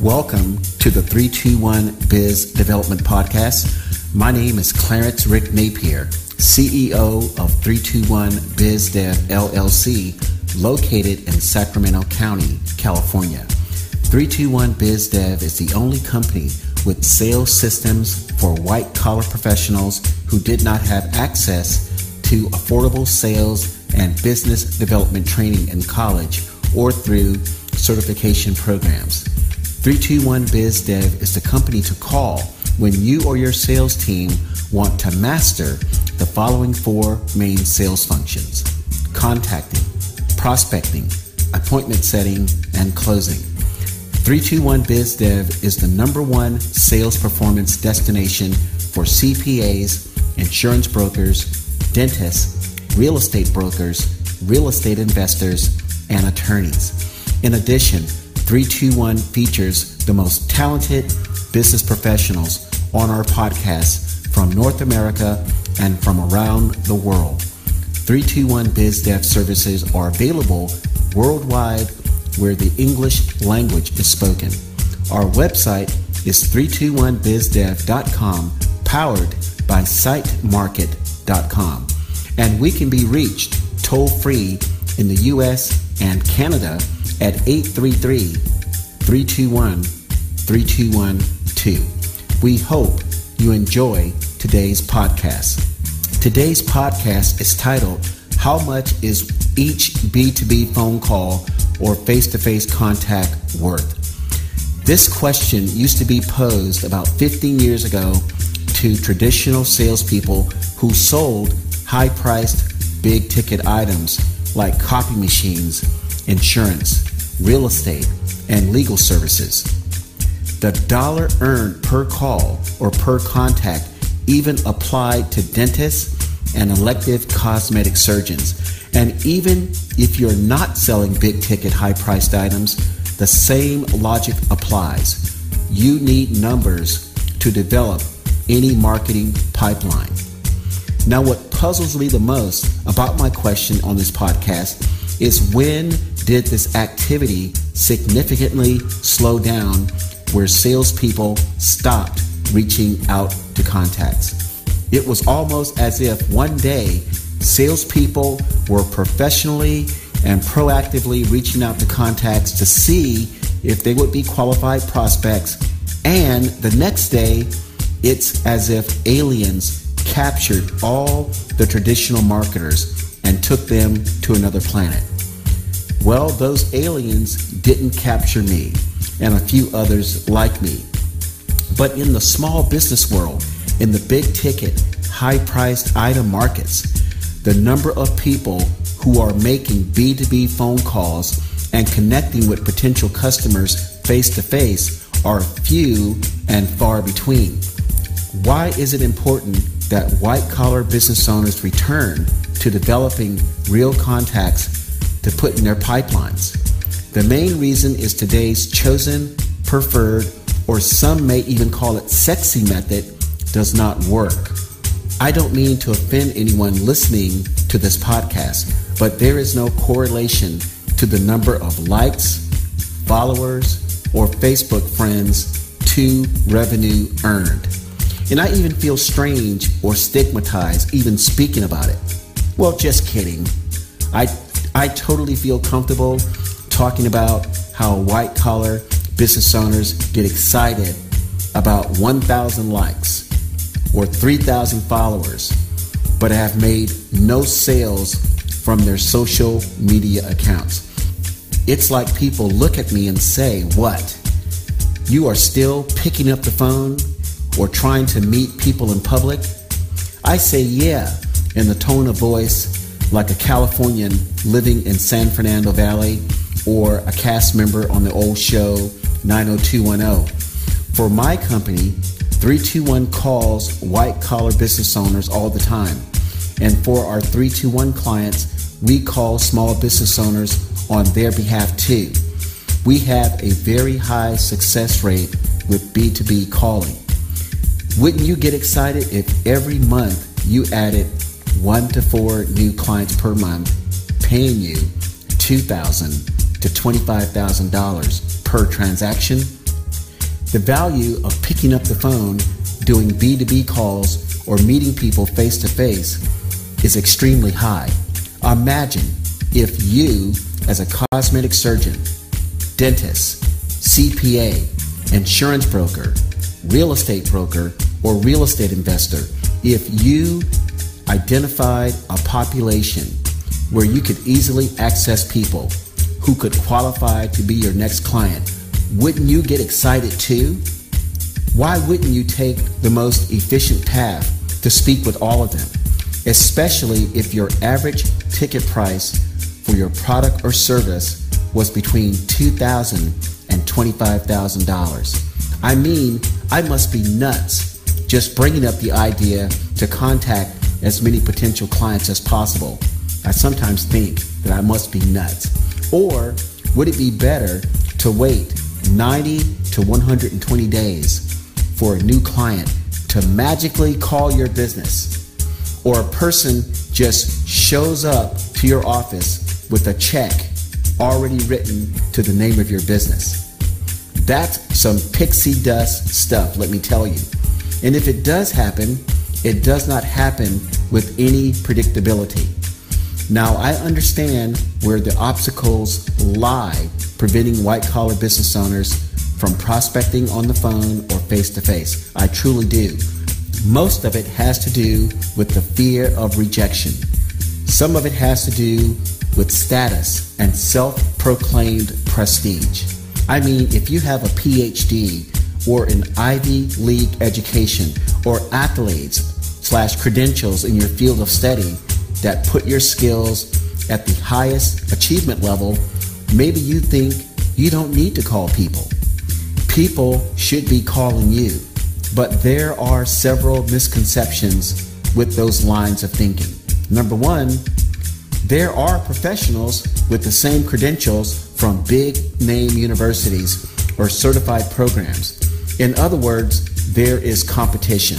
Welcome to the 321 Biz Development Podcast. My name is Clarence Rick Napier, CEO of 321 Biz Dev LLC, located in Sacramento County, California. 321 Biz Dev is the only company with sales systems for white collar professionals who did not have access to affordable sales and business development training in college or through certification programs. 321 BizDev is the company to call when you or your sales team want to master the following four main sales functions contacting, prospecting, appointment setting, and closing. 321 BizDev is the number one sales performance destination for CPAs, insurance brokers, dentists, real estate brokers, real estate investors, and attorneys. In addition, 321 features the most talented business professionals on our podcast from North America and from around the world. 321 BizDev services are available worldwide where the English language is spoken. Our website is 321bizdev.com, powered by sitemarket.com. And we can be reached toll free in the US and Canada at 833 321 3212. We hope you enjoy today's podcast. Today's podcast is titled How Much is Each B2B Phone Call or Face to Face Contact Worth? This question used to be posed about 15 years ago to traditional salespeople who sold high priced, big ticket items like copy machines insurance, real estate, and legal services. The dollar earned per call or per contact even applied to dentists and elective cosmetic surgeons. And even if you're not selling big ticket, high priced items, the same logic applies. You need numbers to develop any marketing pipeline. Now, what puzzles me the most about my question on this podcast is when did this activity significantly slow down where salespeople stopped reaching out to contacts? It was almost as if one day salespeople were professionally and proactively reaching out to contacts to see if they would be qualified prospects, and the next day it's as if aliens captured all the traditional marketers and took them to another planet. Well, those aliens didn't capture me and a few others like me. But in the small business world, in the big ticket, high priced item markets, the number of people who are making B2B phone calls and connecting with potential customers face to face are few and far between. Why is it important that white collar business owners return to developing real contacts to put in their pipelines. The main reason is today's chosen, preferred, or some may even call it sexy method does not work. I don't mean to offend anyone listening to this podcast, but there is no correlation to the number of likes, followers, or Facebook friends to revenue earned. And I even feel strange or stigmatized even speaking about it. Well, just kidding. I I totally feel comfortable talking about how white collar business owners get excited about 1,000 likes or 3,000 followers, but have made no sales from their social media accounts. It's like people look at me and say, What? You are still picking up the phone or trying to meet people in public? I say, Yeah, in the tone of voice like a Californian living in San Fernando Valley or a cast member on the old show 90210. For my company, 321 calls white collar business owners all the time. And for our 321 clients, we call small business owners on their behalf too. We have a very high success rate with B2B calling. Wouldn't you get excited if every month you added one to four new clients per month, paying you 2,000 to $25,000 per transaction. The value of picking up the phone, doing B2B calls, or meeting people face to face is extremely high. Imagine if you, as a cosmetic surgeon, dentist, CPA, insurance broker, real estate broker, or real estate investor, if you identified a population where you could easily access people who could qualify to be your next client, wouldn't you get excited too? Why wouldn't you take the most efficient path to speak with all of them, especially if your average ticket price for your product or service was between $2,000 and $25,000? I mean, I must be nuts just bringing up the idea to contact as many potential clients as possible. I sometimes think that I must be nuts. Or would it be better to wait 90 to 120 days for a new client to magically call your business? Or a person just shows up to your office with a check already written to the name of your business? That's some pixie dust stuff, let me tell you. And if it does happen, it does not happen with any predictability. Now, I understand where the obstacles lie preventing white collar business owners from prospecting on the phone or face to face. I truly do. Most of it has to do with the fear of rejection. Some of it has to do with status and self proclaimed prestige. I mean, if you have a PhD or an Ivy League education or accolades slash credentials in your field of study that put your skills at the highest achievement level, maybe you think you don't need to call people. People should be calling you. But there are several misconceptions with those lines of thinking. Number one, there are professionals with the same credentials from big name universities or certified programs in other words, there is competition.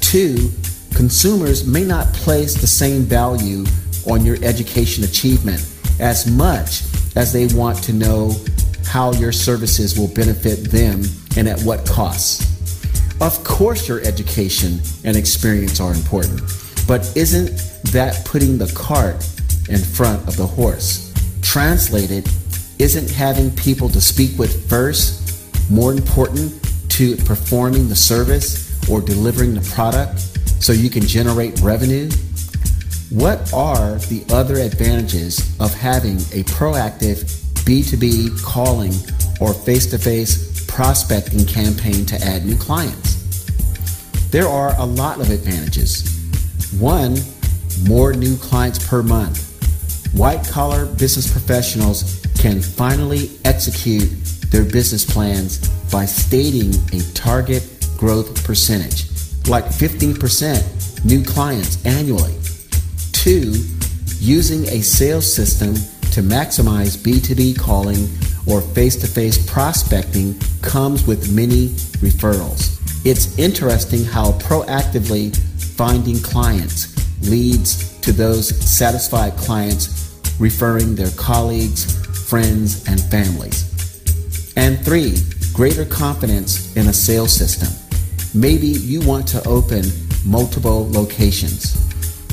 Two, consumers may not place the same value on your education achievement as much as they want to know how your services will benefit them and at what costs. Of course, your education and experience are important, but isn't that putting the cart in front of the horse? Translated, isn't having people to speak with first more important to performing the service or delivering the product so you can generate revenue? What are the other advantages of having a proactive B2B calling or face to face prospecting campaign to add new clients? There are a lot of advantages. One, more new clients per month. White collar business professionals can finally execute their business plans by stating a target growth percentage, like 15% new clients annually. Two, using a sales system to maximize B2B calling or face to face prospecting comes with many referrals. It's interesting how proactively finding clients leads to those satisfied clients referring their colleagues, friends, and families. And three, greater confidence in a sales system. Maybe you want to open multiple locations.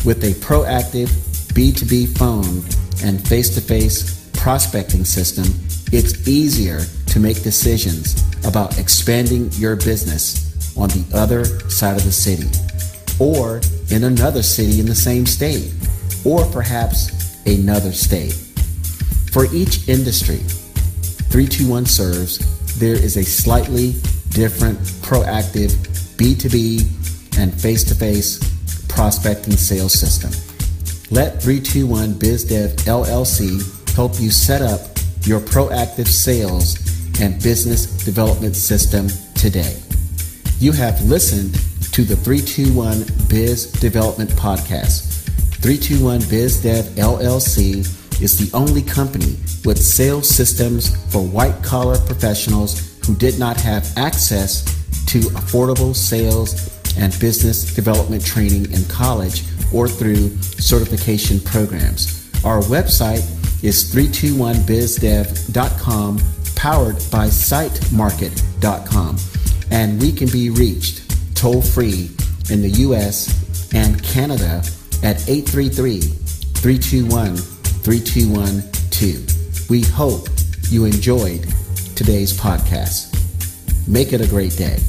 With a proactive B2B phone and face to face prospecting system, it's easier to make decisions about expanding your business on the other side of the city, or in another city in the same state, or perhaps another state. For each industry, 321 serves, there is a slightly different proactive B2B and face to face prospecting sales system. Let 321 BizDev LLC help you set up your proactive sales and business development system today. You have listened to the 321 Biz Development Podcast. 321 BizDev LLC is the only company with sales systems for white collar professionals who did not have access to affordable sales and business development training in college or through certification programs. Our website is 321bizdev.com powered by sitemarket.com and we can be reached toll free in the US and Canada at 833 321 3212. We hope you enjoyed today's podcast. Make it a great day.